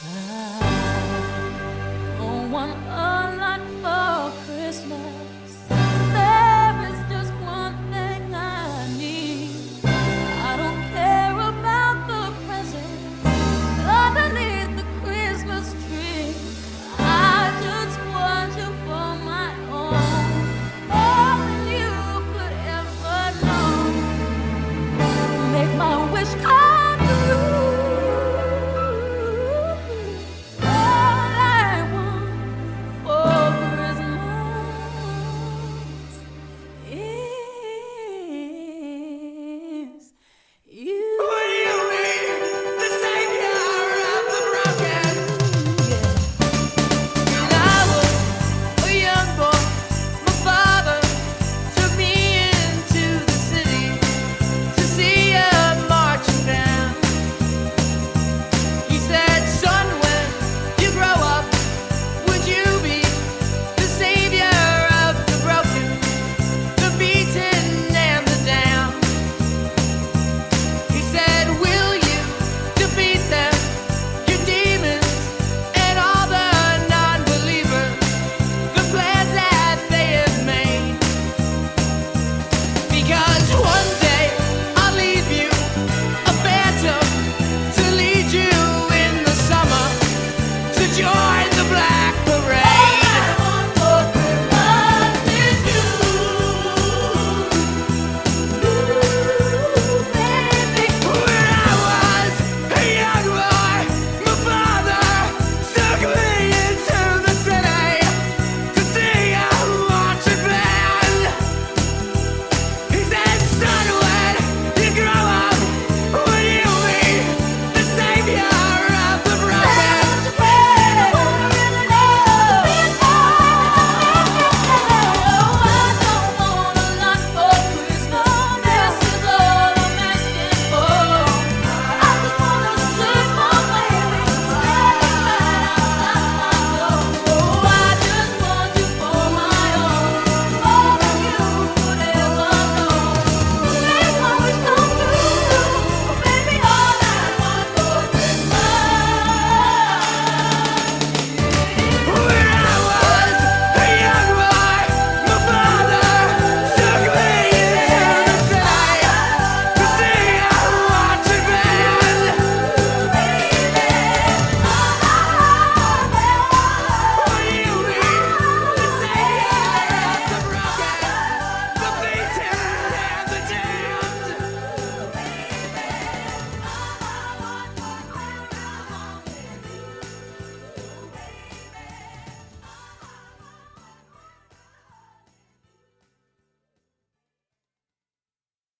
Ah.